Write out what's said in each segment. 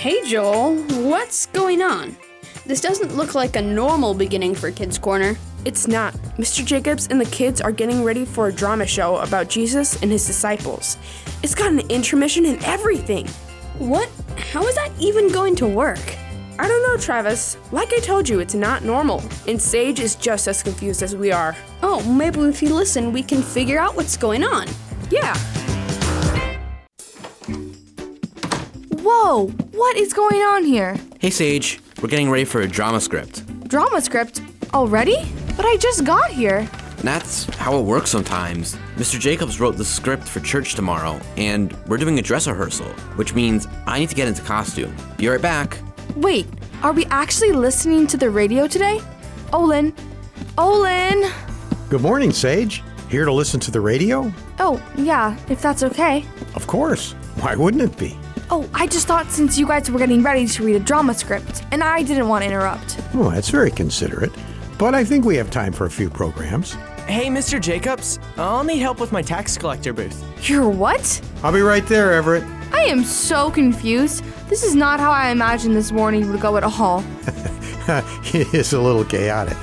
Hey Joel, what's going on? This doesn't look like a normal beginning for Kids Corner. It's not. Mr. Jacobs and the kids are getting ready for a drama show about Jesus and his disciples. It's got an intermission and everything. What? How is that even going to work? I don't know, Travis. Like I told you, it's not normal. And Sage is just as confused as we are. Oh, maybe if you listen, we can figure out what's going on. Yeah. Whoa! What is going on here? Hey Sage, we're getting ready for a drama script. Drama script? Already? But I just got here. That's how it works sometimes. Mr. Jacobs wrote the script for church tomorrow, and we're doing a dress rehearsal, which means I need to get into costume. Be right back. Wait, are we actually listening to the radio today? Olin. Olin! Good morning, Sage. Here to listen to the radio? Oh, yeah, if that's okay. Of course. Why wouldn't it be? Oh, I just thought since you guys were getting ready to read a drama script, and I didn't want to interrupt. Oh, that's very considerate. But I think we have time for a few programs. Hey, Mr. Jacobs, I'll need help with my tax collector booth. You're what? I'll be right there, Everett. I am so confused. This is not how I imagined this morning would go at all. it is a little chaotic.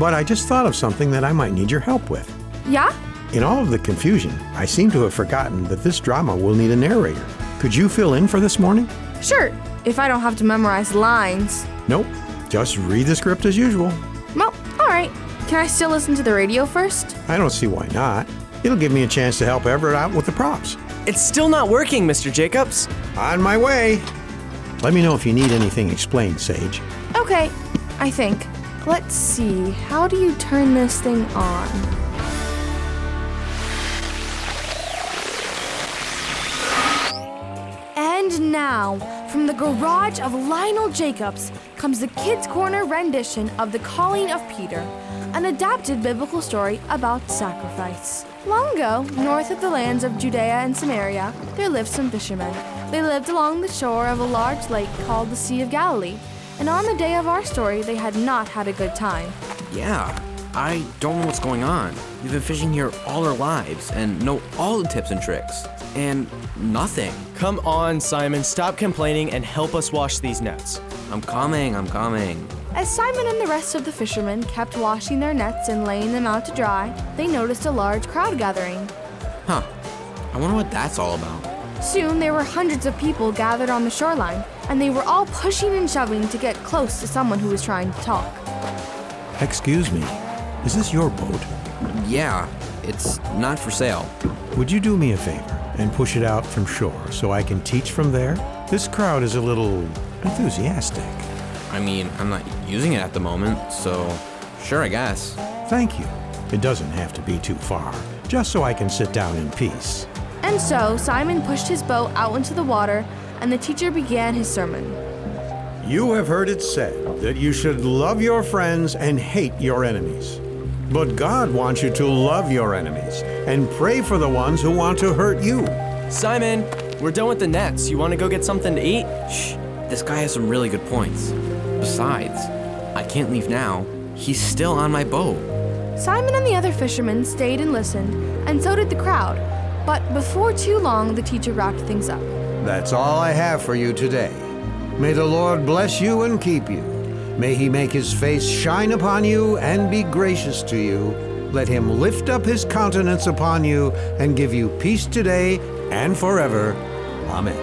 But I just thought of something that I might need your help with. Yeah? In all of the confusion, I seem to have forgotten that this drama will need a narrator. Could you fill in for this morning? Sure, if I don't have to memorize lines. Nope. Just read the script as usual. Well, alright. Can I still listen to the radio first? I don't see why not. It'll give me a chance to help Everett out with the props. It's still not working, Mr. Jacobs. On my way. Let me know if you need anything explained, Sage. Okay, I think. Let's see, how do you turn this thing on? Now, from the garage of Lionel Jacobs comes the Kids Corner rendition of The Calling of Peter, an adapted biblical story about sacrifice. Long ago, north of the lands of Judea and Samaria, there lived some fishermen. They lived along the shore of a large lake called the Sea of Galilee, and on the day of our story, they had not had a good time. Yeah, I don't know what's going on. We've been fishing here all our lives and know all the tips and tricks. And nothing. Come on, Simon, stop complaining and help us wash these nets. I'm coming, I'm coming. As Simon and the rest of the fishermen kept washing their nets and laying them out to dry, they noticed a large crowd gathering. Huh. I wonder what that's all about. Soon there were hundreds of people gathered on the shoreline, and they were all pushing and shoving to get close to someone who was trying to talk. Excuse me. Is this your boat? Yeah, it's not for sale. Would you do me a favor and push it out from shore so I can teach from there? This crowd is a little enthusiastic. I mean, I'm not using it at the moment, so sure, I guess. Thank you. It doesn't have to be too far, just so I can sit down in peace. And so Simon pushed his boat out into the water, and the teacher began his sermon. You have heard it said that you should love your friends and hate your enemies. But God wants you to love your enemies and pray for the ones who want to hurt you. Simon, we're done with the nets. You want to go get something to eat? Shh, this guy has some really good points. Besides, I can't leave now. He's still on my boat. Simon and the other fishermen stayed and listened, and so did the crowd. But before too long, the teacher wrapped things up. That's all I have for you today. May the Lord bless you and keep you. May he make his face shine upon you and be gracious to you. Let him lift up his countenance upon you and give you peace today and forever. Amen.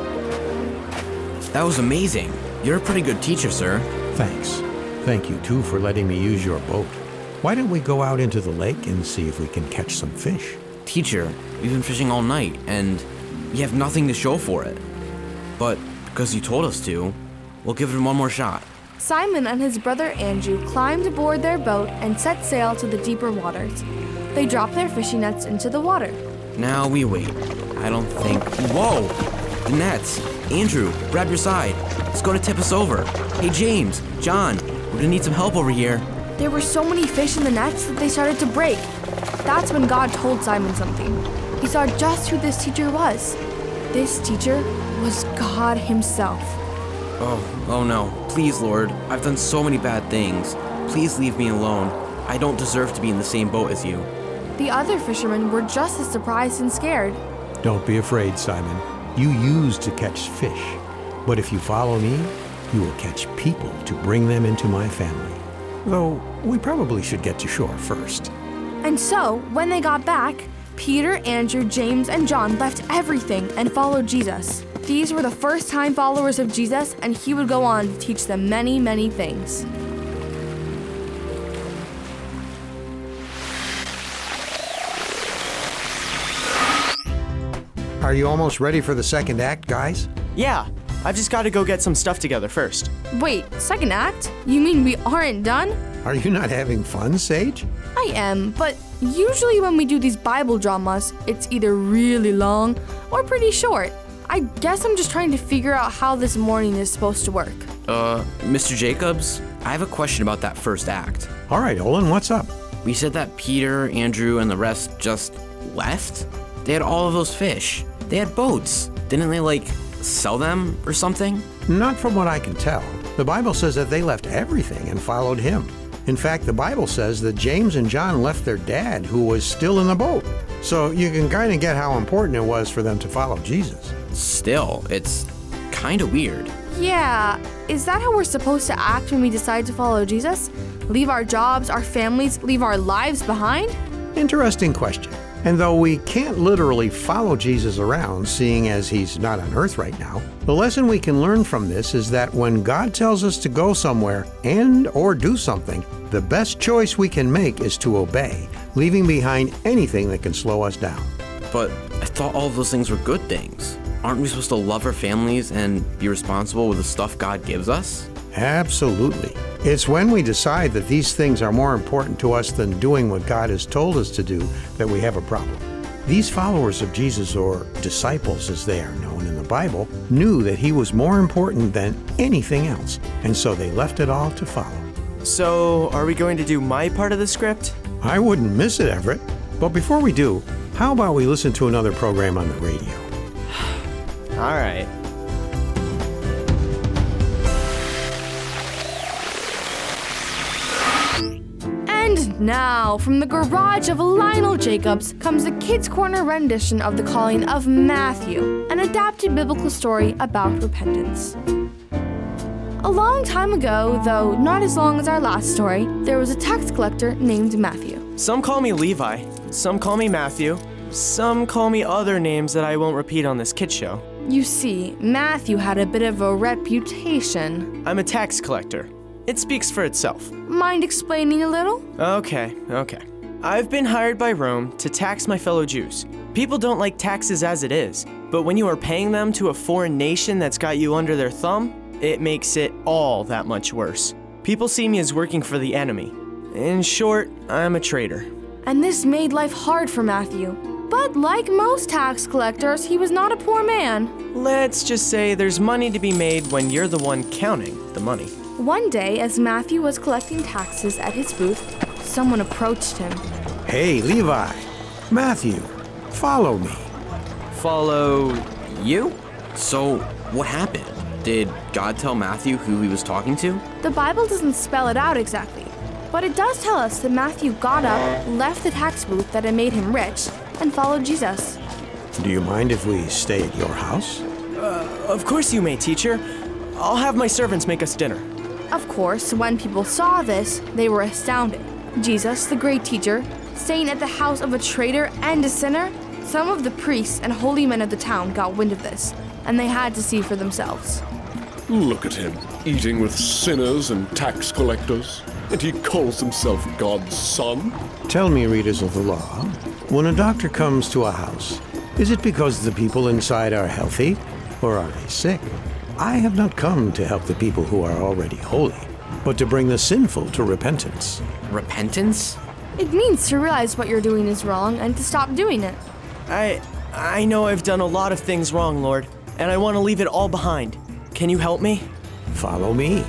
That was amazing. You're a pretty good teacher, sir. Thanks. Thank you, too, for letting me use your boat. Why don't we go out into the lake and see if we can catch some fish? Teacher, we've been fishing all night, and we have nothing to show for it. But because you told us to, we'll give it one more shot. Simon and his brother Andrew climbed aboard their boat and set sail to the deeper waters. They dropped their fishing nets into the water. Now we wait. I don't think. Whoa! The nets! Andrew, grab your side. It's going to tip us over. Hey, James, John, we're going to need some help over here. There were so many fish in the nets that they started to break. That's when God told Simon something. He saw just who this teacher was. This teacher was God Himself. Oh, oh no. Please, Lord. I've done so many bad things. Please leave me alone. I don't deserve to be in the same boat as you. The other fishermen were just as surprised and scared. Don't be afraid, Simon. You used to catch fish. But if you follow me, you will catch people to bring them into my family. Though we probably should get to shore first. And so, when they got back, Peter, Andrew, James, and John left everything and followed Jesus. These were the first time followers of Jesus, and he would go on to teach them many, many things. Are you almost ready for the second act, guys? Yeah, I've just got to go get some stuff together first. Wait, second act? You mean we aren't done? Are you not having fun, Sage? I am, but usually when we do these Bible dramas, it's either really long or pretty short. I guess I'm just trying to figure out how this morning is supposed to work. Uh, Mr. Jacobs, I have a question about that first act. All right, Olin, what's up? We said that Peter, Andrew, and the rest just left? They had all of those fish. They had boats. Didn't they, like, sell them or something? Not from what I can tell. The Bible says that they left everything and followed him. In fact, the Bible says that James and John left their dad, who was still in the boat. So you can kind of get how important it was for them to follow Jesus. Still, it's kind of weird. Yeah, is that how we're supposed to act when we decide to follow Jesus? Leave our jobs, our families, leave our lives behind? Interesting question. And though we can't literally follow Jesus around, seeing as he's not on earth right now, the lesson we can learn from this is that when God tells us to go somewhere and or do something, the best choice we can make is to obey, leaving behind anything that can slow us down. But I thought all of those things were good things. Aren't we supposed to love our families and be responsible with the stuff God gives us? Absolutely. It's when we decide that these things are more important to us than doing what God has told us to do that we have a problem. These followers of Jesus, or disciples as they are known in the Bible, knew that he was more important than anything else, and so they left it all to follow. So, are we going to do my part of the script? I wouldn't miss it, Everett. But before we do, how about we listen to another program on the radio? All right. And now, from the garage of Lionel Jacobs comes the Kids Corner rendition of the calling of Matthew, an adapted biblical story about repentance. A long time ago, though not as long as our last story, there was a tax collector named Matthew. Some call me Levi, some call me Matthew, some call me other names that I won't repeat on this kid show. You see, Matthew had a bit of a reputation. I'm a tax collector. It speaks for itself. Mind explaining a little? Okay, okay. I've been hired by Rome to tax my fellow Jews. People don't like taxes as it is, but when you are paying them to a foreign nation that's got you under their thumb, it makes it all that much worse. People see me as working for the enemy. In short, I'm a traitor. And this made life hard for Matthew. But like most tax collectors, he was not a poor man. Let's just say there's money to be made when you're the one counting the money. One day, as Matthew was collecting taxes at his booth, someone approached him. Hey, Levi. Matthew, follow me. Follow you? So, what happened? Did God tell Matthew who he was talking to? The Bible doesn't spell it out exactly, but it does tell us that Matthew got up, left the tax booth that had made him rich, and followed Jesus. Do you mind if we stay at your house? Uh, of course you may, teacher. I'll have my servants make us dinner. Of course, when people saw this, they were astounded. Jesus, the great teacher, staying at the house of a traitor and a sinner? Some of the priests and holy men of the town got wind of this, and they had to see for themselves. Look at him, eating with sinners and tax collectors, and he calls himself God's son. Tell me, readers of the law, when a doctor comes to a house, is it because the people inside are healthy, or are they sick? I have not come to help the people who are already holy, but to bring the sinful to repentance. Repentance? It means to realize what you're doing is wrong and to stop doing it. I I know I've done a lot of things wrong, Lord, and I want to leave it all behind. Can you help me? Follow me.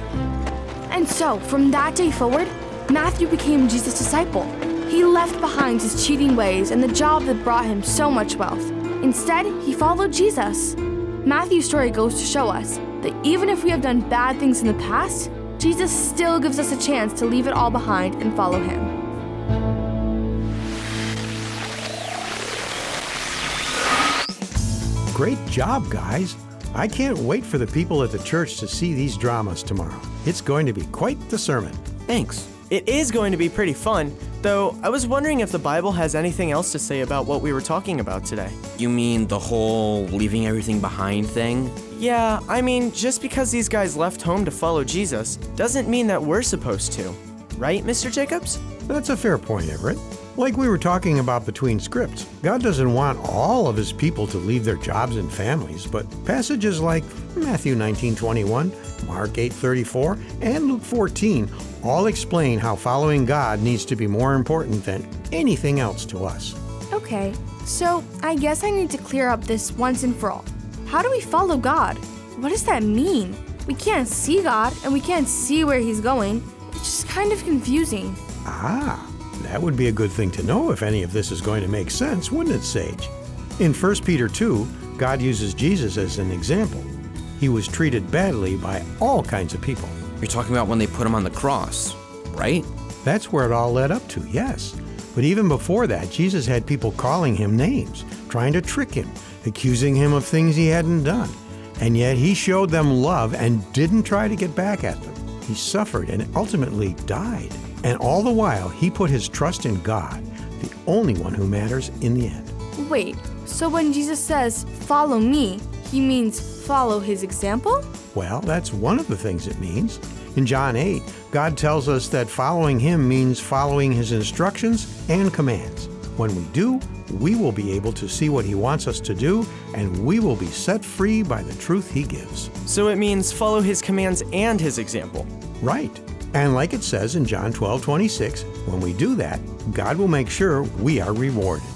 And so, from that day forward, Matthew became Jesus' disciple. He left behind his cheating ways and the job that brought him so much wealth. Instead, he followed Jesus. Matthew's story goes to show us that even if we have done bad things in the past, Jesus still gives us a chance to leave it all behind and follow him. Great job, guys. I can't wait for the people at the church to see these dramas tomorrow. It's going to be quite the sermon. Thanks. It is going to be pretty fun, though I was wondering if the Bible has anything else to say about what we were talking about today. You mean the whole leaving everything behind thing? Yeah, I mean, just because these guys left home to follow Jesus doesn't mean that we're supposed to. Right, Mr. Jacobs? That's a fair point, Everett. Like we were talking about between scripts, God doesn't want all of his people to leave their jobs and families, but passages like Matthew 19:21, Mark 8:34, and Luke 14 all explain how following God needs to be more important than anything else to us. Okay, so I guess I need to clear up this once and for all. How do we follow God? What does that mean? We can't see God and we can't see where He's going. It's just kind of confusing. Ah, that would be a good thing to know if any of this is going to make sense, wouldn't it, Sage? In 1 Peter 2, God uses Jesus as an example. He was treated badly by all kinds of people. You're talking about when they put him on the cross, right? That's where it all led up to, yes. But even before that, Jesus had people calling him names, trying to trick him, accusing him of things he hadn't done. And yet he showed them love and didn't try to get back at them. He suffered and ultimately died. And all the while, he put his trust in God, the only one who matters in the end. Wait, so when Jesus says, follow me, he means follow his example? Well, that's one of the things it means. In John 8, God tells us that following Him means following His instructions and commands. When we do, we will be able to see what He wants us to do, and we will be set free by the truth He gives. So it means follow his commands and his example. Right. And like it says in John 12 26, when we do that, God will make sure we are rewarded.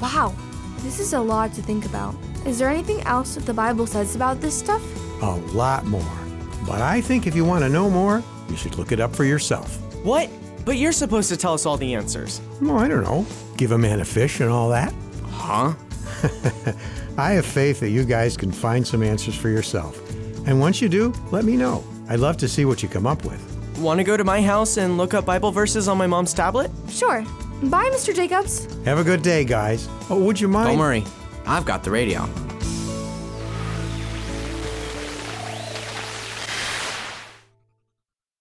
Wow, this is a lot to think about. Is there anything else that the Bible says about this stuff? A lot more. But I think if you want to know more, you should look it up for yourself. What? But you're supposed to tell us all the answers. Oh, I don't know. Give a man a fish and all that. Huh? I have faith that you guys can find some answers for yourself. And once you do, let me know. I'd love to see what you come up with. Want to go to my house and look up Bible verses on my mom's tablet? Sure. Bye, Mr. Jacobs. Have a good day, guys. Oh, would you mind? Don't worry. I've got the radio.